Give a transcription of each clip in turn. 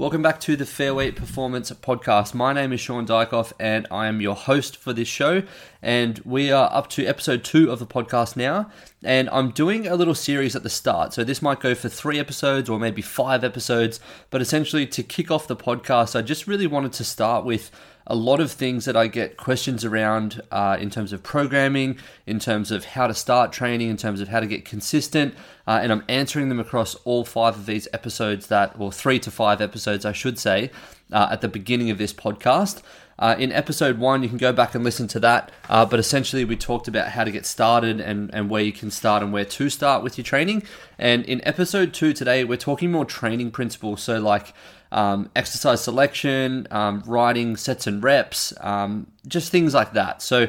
Welcome back to the Fairway Performance Podcast. My name is Shaun Diachkoff, and I am your host for this show. And we are up to episode two of the podcast now. And I'm doing a little series at the start. So this might go for three episodes or maybe five episodes. But essentially, to kick off the podcast, I just really wanted to start with a lot of things that I get questions around uh, in terms of programming, in terms of how to start training, in terms of how to get consistent, uh, and I'm answering them across all five of these episodes that, or three to five episodes, I should say, uh, at the beginning of this podcast. Uh, in episode one, you can go back and listen to that. Uh, but essentially, we talked about how to get started and, and where you can start and where to start with your training. And in episode two today, we're talking more training principles. So, like um, exercise selection, um, writing sets and reps, um, just things like that. So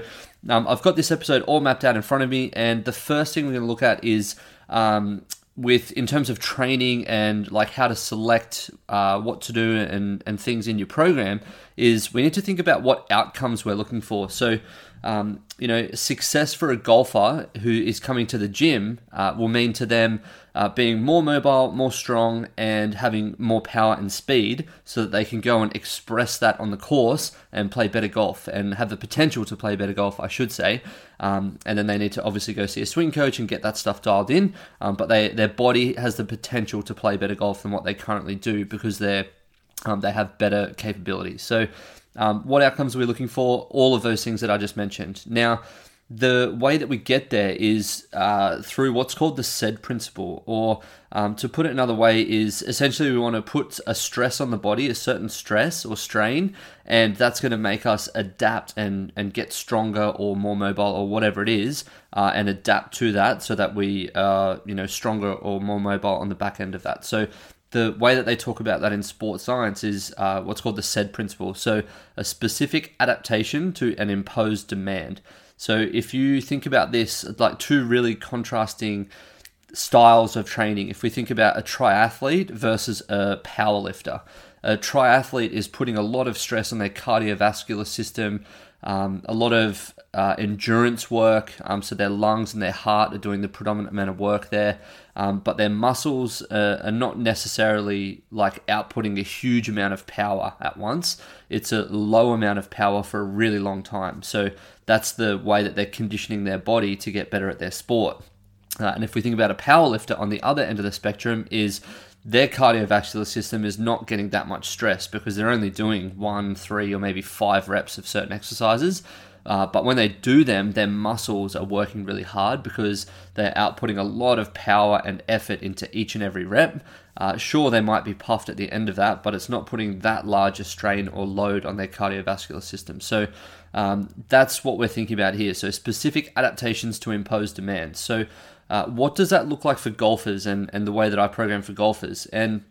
um, I've got this episode all mapped out in front of me, and the first thing we're going to look at is um, with in terms of training and like how to select uh, what to do and, and things in your program is we need to think about what outcomes we're looking for. So um, you know, success for a golfer who is coming to the gym uh, will mean to them uh, being more mobile, more strong, and having more power and speed so that they can go and express that on the course and play better golf and have the potential to play better golf, I should say. Um, and then they need to obviously go see a swing coach and get that stuff dialed in. Um, but they, their body has the potential to play better golf than what they currently do because they're um, they have better capabilities. So um, what outcomes are we looking for? All of those things that I just mentioned. Now, the way that we get there is uh, through what's called the SAID principle, or um, to put it another way, is essentially we want to put a stress on the body, a certain stress or strain, and that's going to make us adapt and, and get stronger or more mobile or whatever it is, uh, and adapt to that so that we are you know stronger or more mobile on the back end of that. So the way that they talk about that in sports science is uh, what's called the SAID principle. So, a specific adaptation to an imposed demand. So, if you think about this like two really contrasting styles of training, if we think about a triathlete versus a powerlifter, a triathlete is putting a lot of stress on their cardiovascular system, um, a lot of uh, endurance work. Um, so their lungs and their heart are doing the predominant amount of work there, um, but their muscles uh, are not necessarily like outputting a huge amount of power at once. It's a low amount of power for a really long time. So that's the way that they're conditioning their body to get better at their sport. Uh, and if we think about a power lifter on the other end of the spectrum, is their cardiovascular system is not getting that much stress because they're only doing one, three, or maybe five reps of certain exercises. Uh, but when they do them, their muscles are working really hard because they're outputting a lot of power and effort into each and every rep. Uh, sure, they might be puffed at the end of that, but it's not putting that large a strain or load on their cardiovascular system. So um, that's what we're thinking about here. So specific adaptations to impose demand. So uh, what does that look like for golfers and, and the way that I program for golfers? And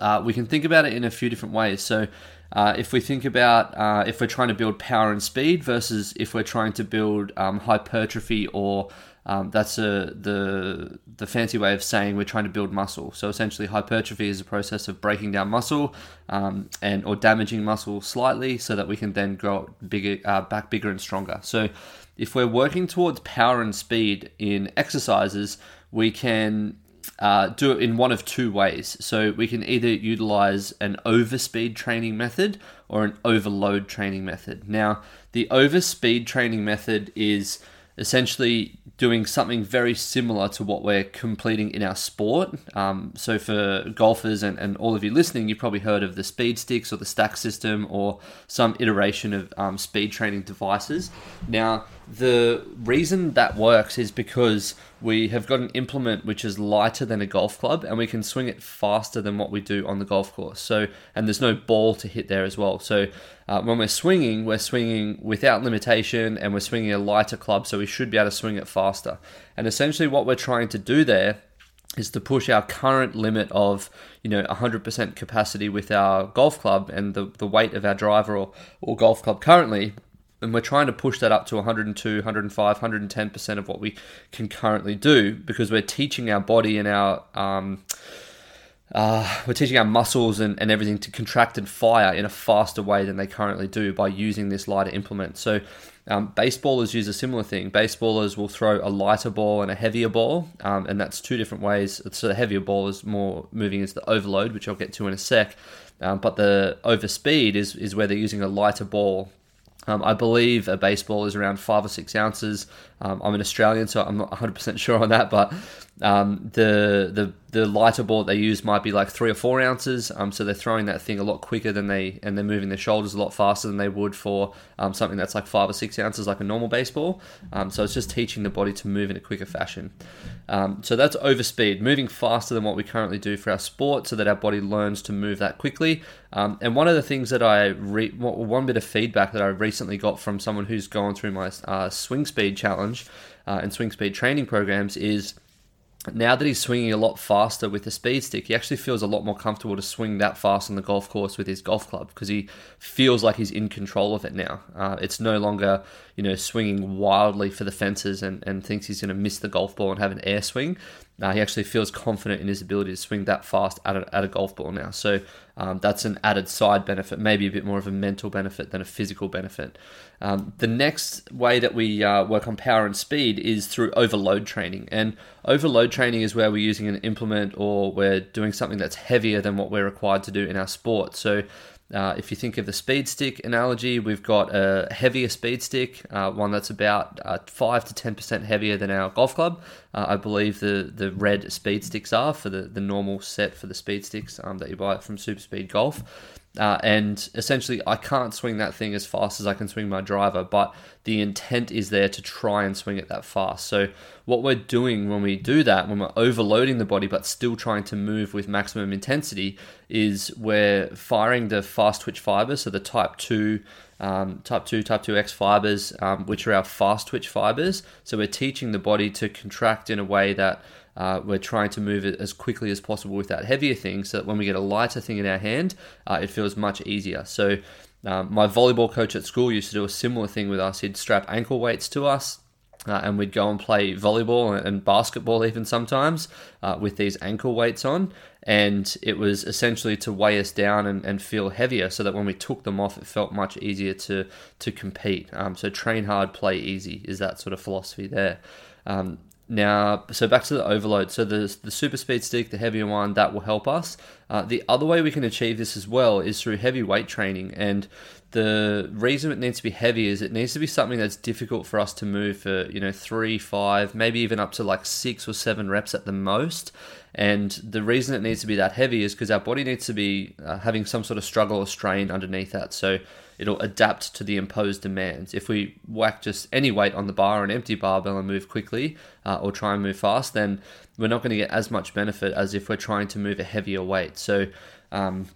uh, we can think about it in a few different ways. So uh, if we think about uh, if we're trying to build power and speed versus if we're trying to build um, hypertrophy or um, that's a, the the fancy way of saying we're trying to build muscle. So essentially, hypertrophy is a process of breaking down muscle um, and or damaging muscle slightly, so that we can then grow bigger, uh, back bigger and stronger. So if we're working towards power and speed in exercises, we can uh, do it in one of two ways. So we can either utilize an overspeed training method or an overload training method. Now, the overspeed training method is essentially doing something very similar to what we're completing in our sport. Um, so, for golfers and, and all of you listening, you've probably heard of the speed sticks or the stack system or some iteration of um, speed training devices. Now, the reason that works is because we have got an implement which is lighter than a golf club and we can swing it faster than what we do on the golf course. So, and there's no ball to hit there as well. So, uh, when we're swinging, we're swinging without limitation and we're swinging a lighter club, so we should be able to swing it faster. And essentially, what we're trying to do there is to push our current limit of you know 100% capacity with our golf club and the, the weight of our driver or, or golf club currently and we're trying to push that up to 102 105 110% of what we can currently do because we're teaching our body and our um, uh, we're teaching our muscles and, and everything to contract and fire in a faster way than they currently do by using this lighter implement. So, um, baseballers use a similar thing. Baseballers will throw a lighter ball and a heavier ball, um, and that's two different ways. So, the heavier ball is more moving into the overload, which I'll get to in a sec. Um, but the overspeed is, is where they're using a lighter ball um, I believe a baseball is around five or six ounces. Um, I'm an Australian, so I'm not 100% sure on that, but um, the the the lighter ball they use might be like three or four ounces. Um, so they're throwing that thing a lot quicker than they and they're moving their shoulders a lot faster than they would for um, something that's like five or six ounces, like a normal baseball. Um, so it's just teaching the body to move in a quicker fashion. Um, so that's overspeed, moving faster than what we currently do for our sport, so that our body learns to move that quickly. Um, and one of the things that I re- one bit of feedback that I recently got from someone who's gone through my uh, swing speed challenge uh, and swing speed training programs is now that he's swinging a lot faster with the speed stick, he actually feels a lot more comfortable to swing that fast on the golf course with his golf club because he feels like he's in control of it now. Uh, it's no longer, you know, swinging wildly for the fences and, and thinks he's going to miss the golf ball and have an air swing. Uh, he actually feels confident in his ability to swing that fast at a, at a golf ball now. So um, that's an added side benefit, maybe a bit more of a mental benefit than a physical benefit. Um, the next way that we uh, work on power and speed is through overload training. And overload training is where we're using an implement or we're doing something that's heavier than what we're required to do in our sport. So uh, if you think of the speed stick analogy, we've got a heavier speed stick, uh, one that's about uh, five to ten percent heavier than our golf club. Uh, I believe the the red speed sticks are for the, the normal set for the speed sticks um, that you buy from Super Speed Golf. Uh, and essentially, I can't swing that thing as fast as I can swing my driver, but the intent is there to try and swing it that fast. So, what we're doing when we do that, when we're overloading the body but still trying to move with maximum intensity, is we're firing the fast twitch fibers, so the type 2 um, type 2, type 2X fibers, um, which are our fast twitch fibers. So we're teaching the body to contract in a way that uh, we're trying to move it as quickly as possible with that heavier thing so that when we get a lighter thing in our hand, uh, it feels much easier. So, um, my volleyball coach at school used to do a similar thing with us. He'd strap ankle weights to us. Uh, and we'd go and play volleyball and basketball even sometimes uh, with these ankle weights on. And it was essentially to weigh us down and, and, feel heavier so that when we took them off, it felt much easier to, to compete. Um, so train hard, play easy is that sort of philosophy there. Um, now, so back to the overload. So the the super speed stick, the heavier one, that will help us. Uh, the other way we can achieve this as well is through heavy weight training. And the reason it needs to be heavy is it needs to be something that's difficult for us to move for you know three, five, maybe even up to like six or seven reps at the most. And the reason it needs to be that heavy is because our body needs to be uh, having some sort of struggle or strain underneath that. So it'll adapt to the imposed demands. If we whack just any weight on the bar, an empty barbell, and move quickly uh, or try and move fast, then we're not going to get as much benefit as if we're trying to move a heavier weight. So um,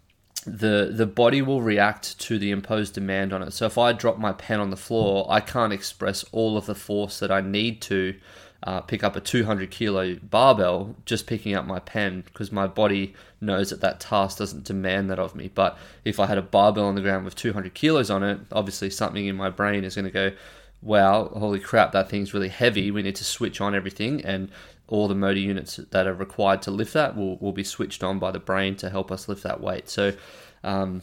the the body will react to the imposed demand on it. So if I drop my pen on the floor, I can't express all of the force that I need to uh, pick up a 200 kilo barbell just picking up my pen because my body knows that that task doesn't demand that of me. But if I had a barbell on the ground with 200 kilos on it, obviously something in my brain is going to go, wow, holy crap, that thing's really heavy. We need to switch on everything. And all the motor units that are required to lift that will, will be switched on by the brain to help us lift that weight. So um,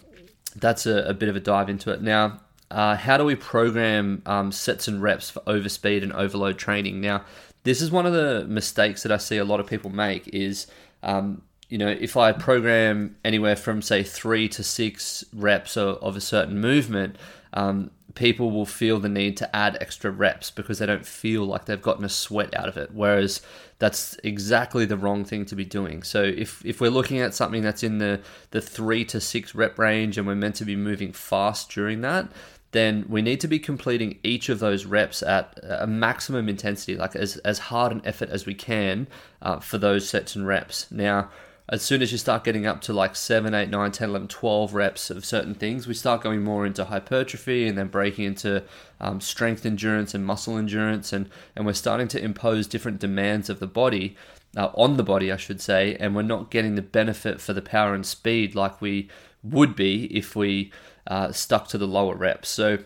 that's a, a, bit of a dive into it. Now, uh, how do we program um, sets and reps for overspeed and overload training? Now, this is one of the mistakes that I see a lot of people make is, um, you know, if I program anywhere from say three to six reps of, of a certain movement, um, people will feel the need to add extra reps because they don't feel like they've gotten a sweat out of it. Whereas that's exactly the wrong thing to be doing. So if, if we're looking at something that's in the, the three to six rep range and we're meant to be moving fast during that, then we need to be completing each of those reps at a maximum intensity, like as, as hard an effort as we can uh, for those sets and reps. Now, as soon as you start getting up to like 7, 8, 9, 10, 11, 12 reps of certain things, we start going more into hypertrophy and then breaking into um, strength endurance and muscle endurance. And, and we're starting to impose different demands of the body, uh, on the body, I should say, and we're not getting the benefit for the power and speed like we would be if we uh, stuck to the lower reps. So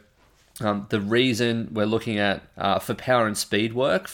um, the reason we're looking at uh, for power and speed work,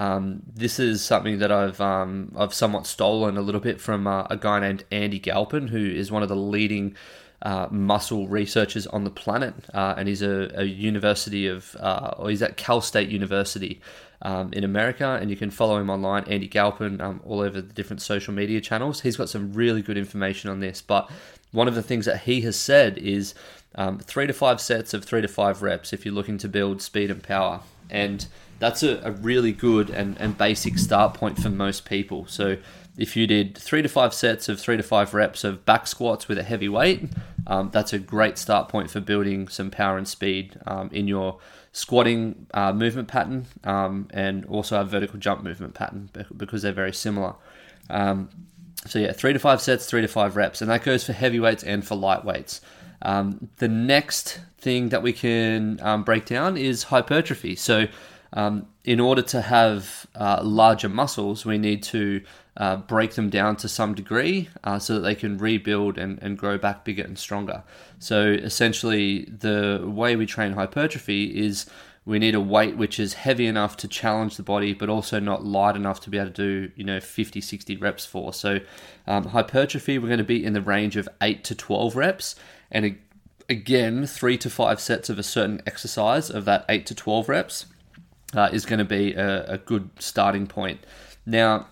Um, this is something that I've um, I've somewhat stolen a little bit from uh, a guy named Andy Galpin, who is one of the leading uh, muscle researchers on the planet, uh, and he's a, a university of, uh, or he's at Cal State University um, in America, and you can follow him online, Andy Galpin, um, all over the different social media channels. He's got some really good information on this, but one of the things that he has said is um, three to five sets of three to five reps if you're looking to build speed and power, and that's a, a really good and, and basic start point for most people. So if you did three to five sets of three to five reps of back squats with a heavy weight, um, that's a great start point for building some power and speed um, in your squatting uh, movement pattern um, and also a vertical jump movement pattern because they're very similar. So yeah, three to five sets, three to five reps, and that goes for heavyweights and for lightweights. Um, the next thing that we can um, break down is hypertrophy. So um, in order to have uh, larger muscles, we need to uh, break them down to some degree uh, so that they can rebuild and, and grow back bigger and stronger. So essentially, the way we train hypertrophy is we need a weight which is heavy enough to challenge the body, but also not light enough to be able to do, you know, 50, 60 reps for. So um, hypertrophy, we're going to be in the range of 8 to 12 reps. And again, three to five sets of a certain exercise of that 8 to 12 reps uh, is going to be a, a good starting point. Now,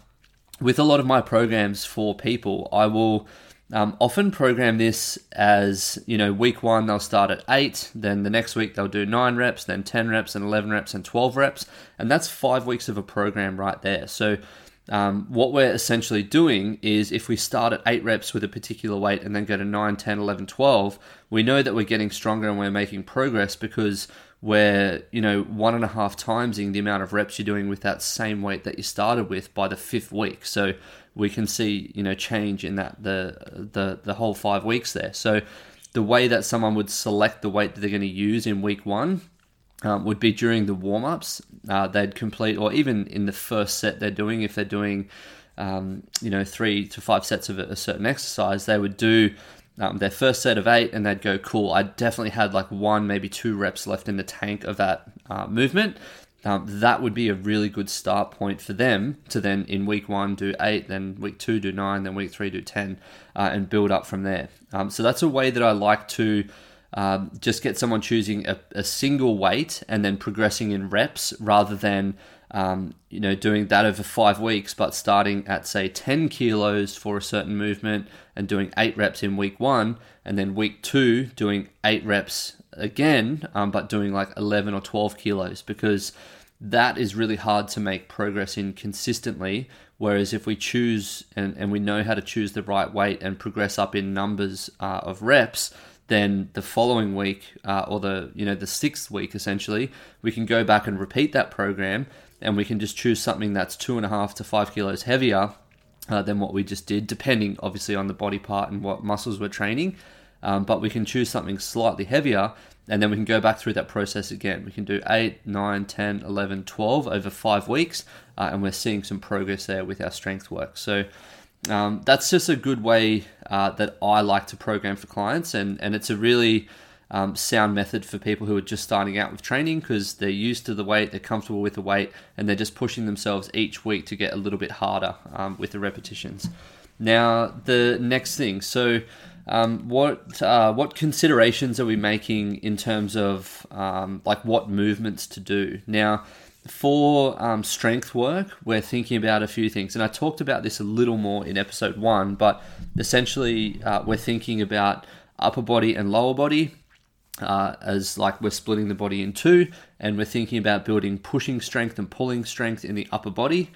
with a lot of my programs for people, I will um, often program this as you know, week one they'll start at eight, then the next week they'll do nine reps, then 10 reps, and 11 reps, and 12 reps, and that's five weeks of a program right there. So, um, what we're essentially doing is if we start at eight reps with a particular weight and then go to 9, 10, 11, 12, we know that we're getting stronger and we're making progress because where you know one and a half timesing the amount of reps you're doing with that same weight that you started with by the fifth week. So we can see you know change in that the the the whole five weeks there. So the way that someone would select the weight that they're going to use in week one um, would be during the warm ups. Uh, they'd complete, or even in the first set they're doing, if they're doing, um, you know, three to five sets of a certain exercise, they would do um, their first set of eight, and they'd go, cool, I definitely had like one, maybe two reps left in the tank of that uh, movement. Um, that would be a really good start point for them to then in week one do eight, then week two do nine, then week three do 10, uh, and build up from there. Um, so that's a way that I like to um, just get someone choosing a, a, single weight and then progressing in reps rather than um, you know, doing that over five weeks, but starting at say 10 kilos for a certain movement and doing eight reps in week one, and then week two doing eight reps again, um, but doing like 11 or 12 kilos because that is really hard to make progress in consistently. Whereas if we choose and, and we know how to choose the right weight and progress up in numbers uh, of reps, then the following week uh, or the you know the sixth week essentially we can go back and repeat that program and we can just choose something that's two and a half to five kilos heavier uh, than what we just did, depending obviously on the body part and what muscles we're training. Um, but we can choose something slightly heavier and then we can go back through that process again. We can do 8, 9, 10, 11, 12 over five weeks, uh, and we're seeing some progress there with our strength work. So um, that's just a good way uh, that I like to program for clients, and, and it's a really um, sound method for people who are just starting out with training because they're used to the weight, they're comfortable with the weight, and they're just pushing themselves each week to get a little bit harder um, with the repetitions. Now, the next thing, so um, what uh, what considerations are we making in terms of um, like what movements to do? Now, for um, strength work, we're thinking about a few things, and I talked about this a little more in episode one, but essentially, uh, we're thinking about upper body and lower body uh, as like we're splitting the body in two and we're thinking about building pushing strength and pulling strength in the upper body.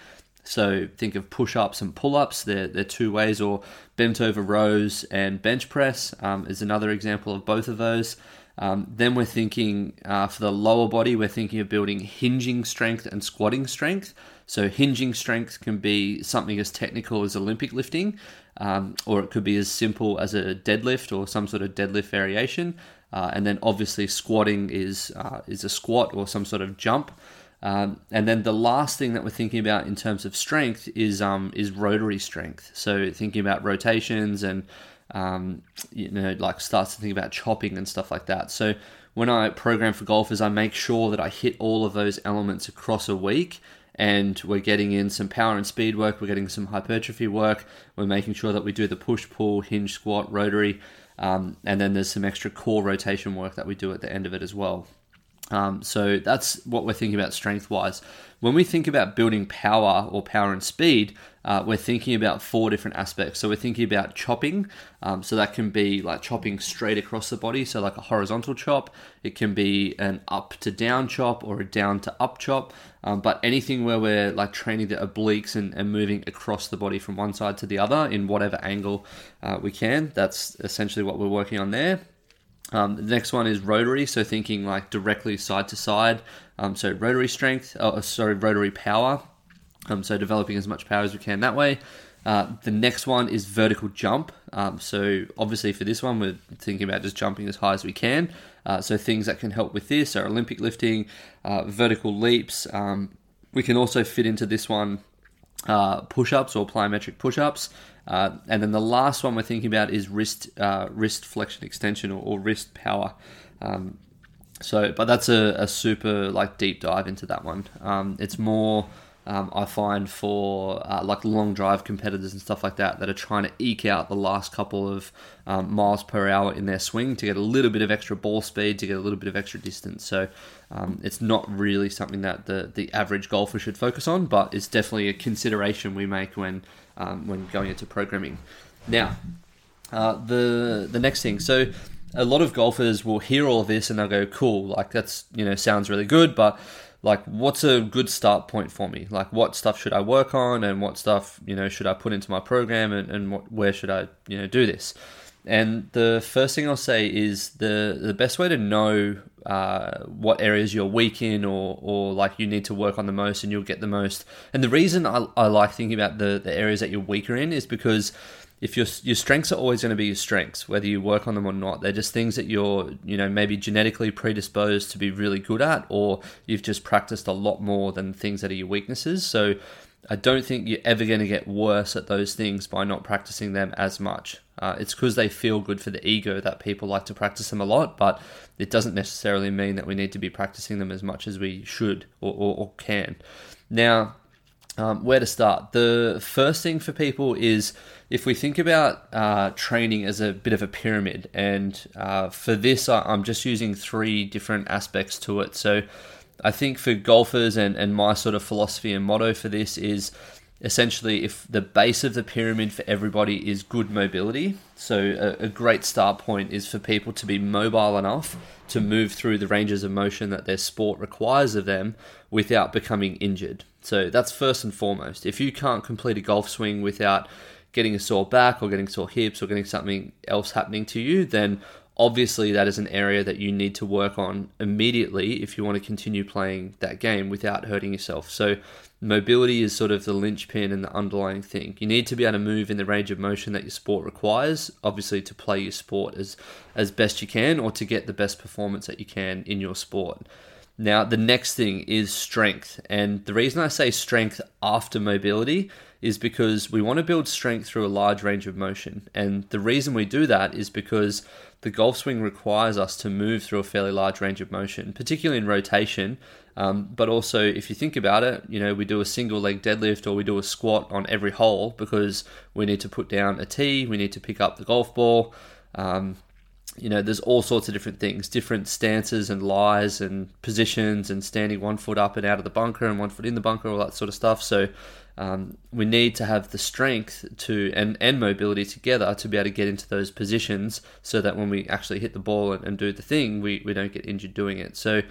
So think of push ups and pull ups, they're, they're two ways, or bent over rows and bench press um, is another example of both of those. Um, then we're thinking uh, for the lower body, we're thinking of building hinging strength and squatting strength. So hinging strength can be something as technical as Olympic lifting, um, or it could be as simple as a deadlift or some sort of deadlift variation. Uh, and then obviously squatting is uh, is a squat or some sort of jump. Um, and then the last thing that we're thinking about in terms of strength is um, is rotary strength. So thinking about rotations and um, you know like starts to think about chopping and stuff like that. So when I program for golfers, I make sure that I hit all of those elements across a week and we're getting in some power and speed work, we're getting some hypertrophy work, we're making sure that we do the push, pull, hinge, squat, rotary, um, and then there's some extra core rotation work that we do at the end of it as well. Um, so that's what we're thinking about strength wise. When we think about building power or power and speed, uh, we're thinking about four different aspects. So we're thinking about chopping. Um, so that can be like chopping straight across the body, so like a horizontal chop. It can be an up to down chop or a down to up chop. Um, but anything where we're like training the obliques and, and, moving across the body from one side to the other in whatever angle uh, we can, that's essentially what we're working on there. Um, the next one is rotary, so thinking like directly side to side. Um, so rotary strength, oh, sorry, rotary power. Um, so developing as much power as we can that way. Uh, the next one is vertical jump. Um, so obviously for this one, we're thinking about just jumping as high as we can. Uh, so things that can help with this are Olympic lifting, uh, vertical leaps. Um, we can also fit into this one uh, push-ups or plyometric push-ups. Uh, and then the last one we're thinking about is wrist uh, wrist flexion extension or, or wrist power. Um, so, but that's a, a, super like deep dive into that one. Um, it's more um, I find for uh, like long drive competitors and stuff like that that are trying to eke out the last couple of um, miles per hour in their swing to get a little bit of extra ball speed, to get a little bit of extra distance. So um, it's not really something that the, the average golfer should focus on, but it's definitely a consideration we make when um, when going into programming. Now, uh, the the next thing. So a lot of golfers will hear all this and they'll go, "Cool, like that's you know sounds really good, but." Like what's a good start point for me? Like what stuff should i work on and what stuff you know should i put into my program and, and what, where should i you know do this? And the first thing i'll say is the the best way to know uh, what areas you're weak in or or like you need to work on the most and you'll get the most. And the reason i, I like thinking about the the areas that you're weaker in is because if your your strengths are always going to be your strengths, whether you work on them or not. They're just things that you're, you know, maybe genetically predisposed to be really good at, or you've just practiced a lot more than things that are your weaknesses. So I don't think you're ever going to get worse at those things by not practicing them as much. Uh, it's because they feel good for the ego that people like to practice them a lot, but it doesn't necessarily mean that we need to be practicing them as much as we should or, or, or can. Now, um, where to start? The first thing for people is if we think about uh, training as a bit of a pyramid, and uh, for this, I'm just using three different aspects to it. So I think for golfers, and, and my sort of philosophy and motto for this is essentially if the base of the pyramid for everybody is good mobility. So a, a great start point is for people to be mobile enough to move through the ranges of motion that their sport requires of them without becoming injured. So that's first and foremost. If you can't complete a golf swing without getting a sore back or getting sore hips or getting something else happening to you, then obviously that is an area that you need to work on immediately if you want to continue playing that game without hurting yourself. So mobility is sort of the linchpin and the underlying thing. You need to be able to move in the range of motion that your sport requires, obviously to play your sport as as best you can or to get the best performance that you can in your sport. Now, the next thing is strength. And the reason I say strength after mobility is because we want to build strength through a large range of motion. And the reason we do that is because the golf swing requires us to move through a fairly large range of motion, particularly in rotation. Um, but also, if you think about it, you know, we do a single leg deadlift or we do a squat on every hole because we need to put down a tee, we need to pick up the golf ball. Um, you know, there's all sorts of different things, different stances and lies and positions and standing one foot up and out of the bunker and one foot in the bunker, all that sort of stuff. So um, we need to have the strength to and, and mobility together to be able to get into those positions so that when we actually hit the ball and, and do the thing, we, we don't get injured doing it. So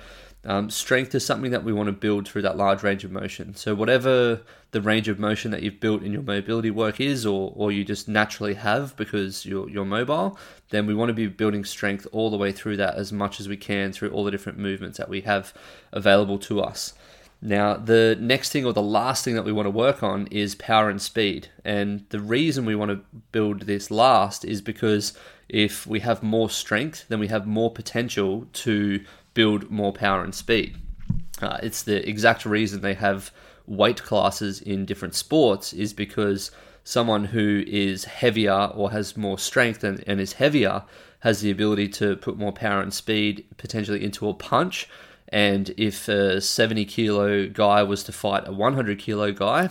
um, strength is something that we want to build through that large range of motion. So whatever the range of motion that you've built in your mobility work is, or, or you just naturally have because you're, you're mobile, then we want to be building strength all the way through that as much as we can through all the different movements that we have available to us. Now, the next thing or the last thing that we want to work on is power and speed. And the reason we want to build this last is because if we have more strength, then we have more potential to build more power and speed. Uh, it's the exact reason they have weight classes in different sports is because someone who is heavier or has more strength and, and is heavier has the ability to put more power and speed potentially into a punch And if a 70 kilo guy was to fight a 100 kilo guy,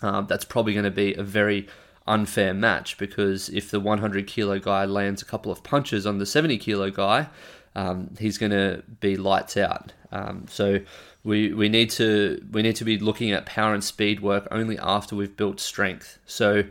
um, that's probably going to be a very unfair match because if the 100 kilo guy lands a couple of punches on the 70 kilo guy, um, he's going to be lights out. Um, so we we need to we need to be looking at power and speed work only after we've built strength. So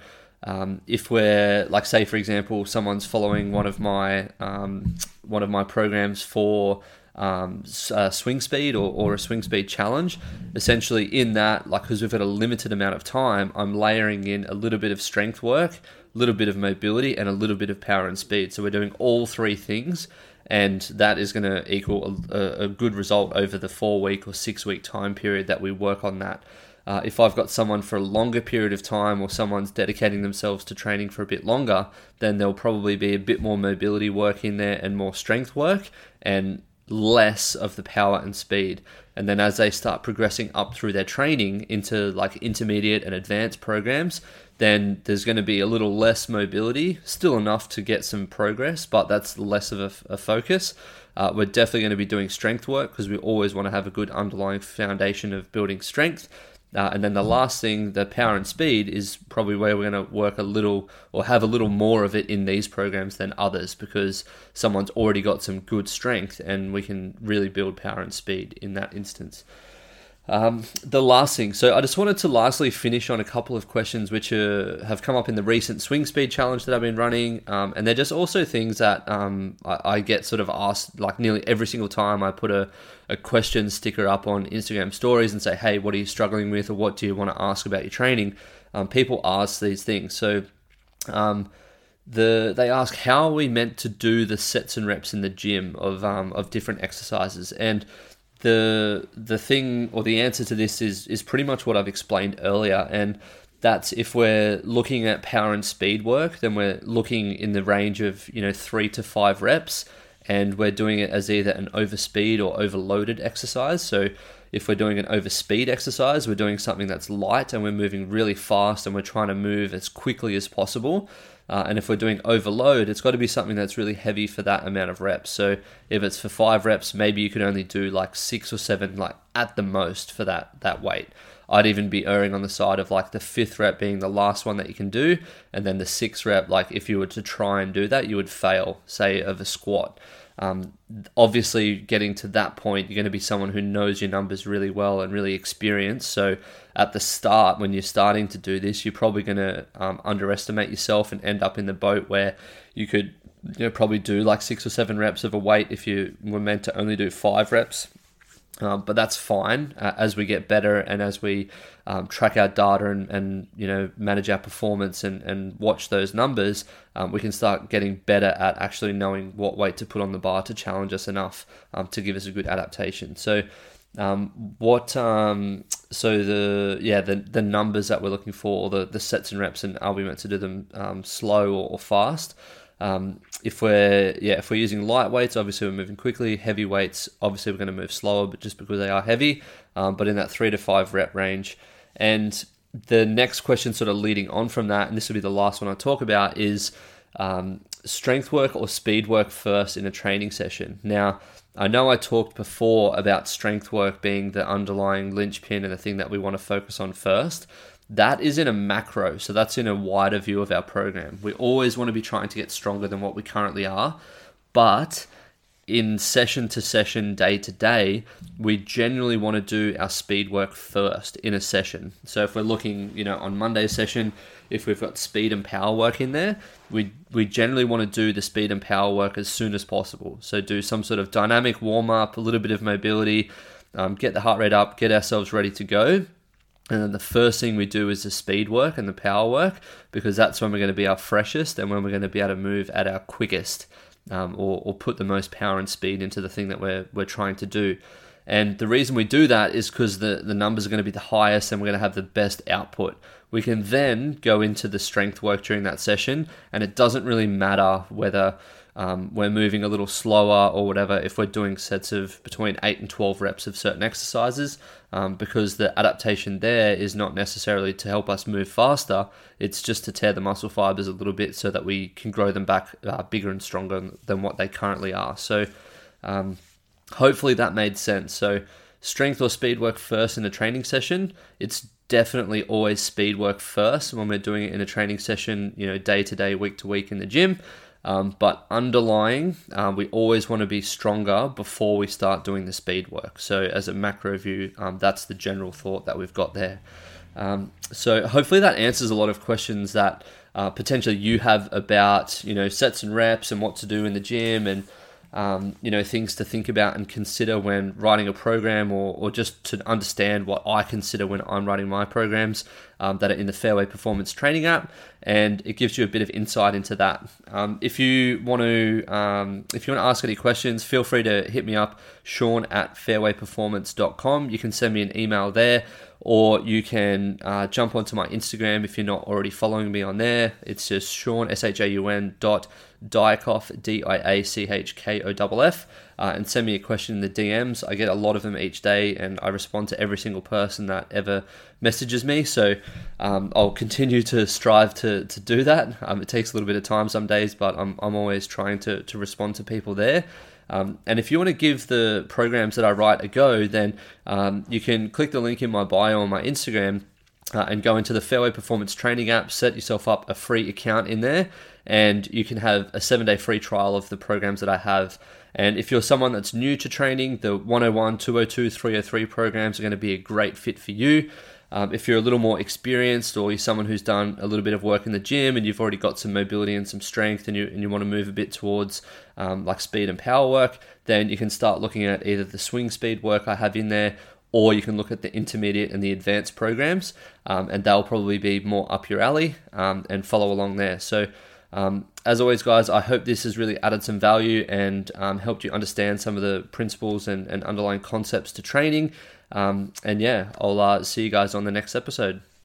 um, if we're like say for example someone's following one of my um, one of my programs for um, uh, swing speed or, or a swing speed challenge. Essentially, in that, like, because we've had a limited amount of time, I'm layering in a little bit of strength work, a little bit of mobility, and a little bit of power and speed. So we're doing all three things and that is going to equal a, a, good result over the four week or six week time period that we work on that. Uh, if I've got someone for a longer period of time or someone's dedicating themselves to training for a bit longer, then there'll probably be a bit more mobility work in there and more strength work and less of the power and speed. And then as they start progressing up through their training into like intermediate and advanced programs, then there's going to be a little less mobility, still enough to get some progress, but that's less of a, a focus. Uh, we're definitely going to be doing strength work because we always want to have a good underlying foundation of building strength. Uh, and then the last thing, the power and speed, is probably where we're going to work a little or have a little more of it in these programs than others because someone's already got some good strength and we can really build power and speed in that instance. Um, the last thing, so I just wanted to lastly finish on a couple of questions which uh, have come up in the recent swing speed challenge that I've been running, um, and they're just also things that um, I, I, get sort of asked like nearly every single time I put a, a question sticker up on Instagram stories and say, hey, what are you struggling with, or what do you want to ask about your training? Um, people ask these things, so um, the they ask how are we meant to do the sets and reps in the gym of um, of different exercises? And the the thing or the answer to this is is pretty much what I've explained earlier, and that's if we're looking at power and speed work, then we're looking in the range of you know three to five reps, and we're doing it as either an overspeed or overloaded exercise. So if we're doing an overspeed exercise, we're doing something that's light and we're moving really fast and we're trying to move as quickly as possible. Uh, and if we're doing overload, it's got to be something that's really heavy for that amount of reps. So if it's for five reps, maybe you can only do like six or seven, like at the most for that that weight. I'd even be erring on the side of like the fifth rep being the last one that you can do, and then the sixth rep, like if you were to try and do that, you would fail, say of a squat. Um, obviously, getting to that point, you're going to be someone who knows your numbers really well and really experienced. So, at the start, when you're starting to do this, you're probably going to um, underestimate yourself and end up in the boat where you could you know, probably do like six or seven reps of a weight if you were meant to only do five reps. Um, but that's fine uh, as we get better and as we um, track our data and, and, you know manage our performance and, and watch those numbers. Um, we can start getting better at actually knowing what weight to put on the bar to challenge us enough um, to give us a good adaptation. So um, what um, so the yeah the the numbers that we're looking for, or the the sets and reps, and are we meant to do them slow or, or fast? Um, if we're yeah, if we're using light weights, obviously we're moving quickly. Heavy weights, obviously we're going to move slower, but just because they are heavy, um, but in that three to five rep range. And the next question, sort of leading on from that, and this will be the last one I talk about, is um, strength work or speed work first in a training session. Now, I know I talked before about strength work being the underlying linchpin and the thing that we want to focus on first that is in a macro, so that's in a wider view of our program. We always want to be trying to get stronger than what we currently are, but in session to session, day to day, we generally want to do our speed work first in a session. So if we're looking, you know, on Monday's session, if we've got speed and power work in there, we we generally want to do the speed and power work as soon as possible. So do some sort of dynamic warm up, a little bit of mobility, um, get the heart rate up, get ourselves ready to go, and then the first thing we do is the speed work and the power work because that's when we're going to be our freshest and when we're going to be able to move at our quickest um, or, or put the most power and speed into the thing that we're, we're trying to do. And the reason we do that is because the, the numbers are going to be the highest and we're going to have the best output. We can then go into the strength work during that session, and it doesn't really matter whether um, we're moving a little slower or whatever if we're doing sets of between 8 and 12 reps of certain exercises um, because the adaptation there is not necessarily to help us move faster it's just to tear the muscle fibers a little bit so that we can grow them back uh, bigger and stronger than what they currently are so um, hopefully that made sense. So, strength or speed work first in a training session. It's definitely always speed work first when we're doing it in a training session, you know, day to day, week to week in the gym. Um, but underlying, uh, we always want to be stronger before we start doing the speed work. So, as a macro view, um, that's the general thought that we've got there. Um, so, hopefully, that answers a lot of questions that uh, potentially you have about you know sets and reps and what to do in the gym and um, you know things to think about and consider when writing a program or, or just to understand what I consider when I'm writing my programs um, that are in the Fairway Performance Training app and it gives you a bit of insight into that. Um, if you want to um, if you want to ask any questions feel free to hit me up Shaun at fairwayperformance.com you can send me an email there or you can uh, jump onto my Instagram if you're not already following me on there. It's just Shaun S H A U N dot Diachkoff D I A C H K O F F, uh, and send me a question in the DMs. I get a lot of them each day, and I respond to every single person that ever messages me. So um, I'll continue to strive to to do that. Um, it takes a little bit of time some days, but I'm I'm always trying to to respond to people there. Um, and if you want to give the programs that I write a go, then um, you can click the link in my bio on my Instagram uh, and go into the Fairway Performance Training app, set yourself up a free account in there, and you can have a seven day free trial of the programs that I have. And if you're someone that's new to training, the 101, 202, 303 programs are going to be a great fit for you. Um, if you're a little more experienced or you're someone who's done a little bit of work in the gym and you've already got some mobility and some strength and you, and you want to move a bit towards um, like speed and power work, then you can start looking at either the swing speed work I have in there or you can look at the intermediate and the advanced programs um, and they'll probably be more up your alley um, and follow along there. So um, as always, guys, I hope this has really added some value and um, helped you understand some of the principles and, and underlying concepts to training. Um, and yeah, I'll uh, see you guys on the next episode.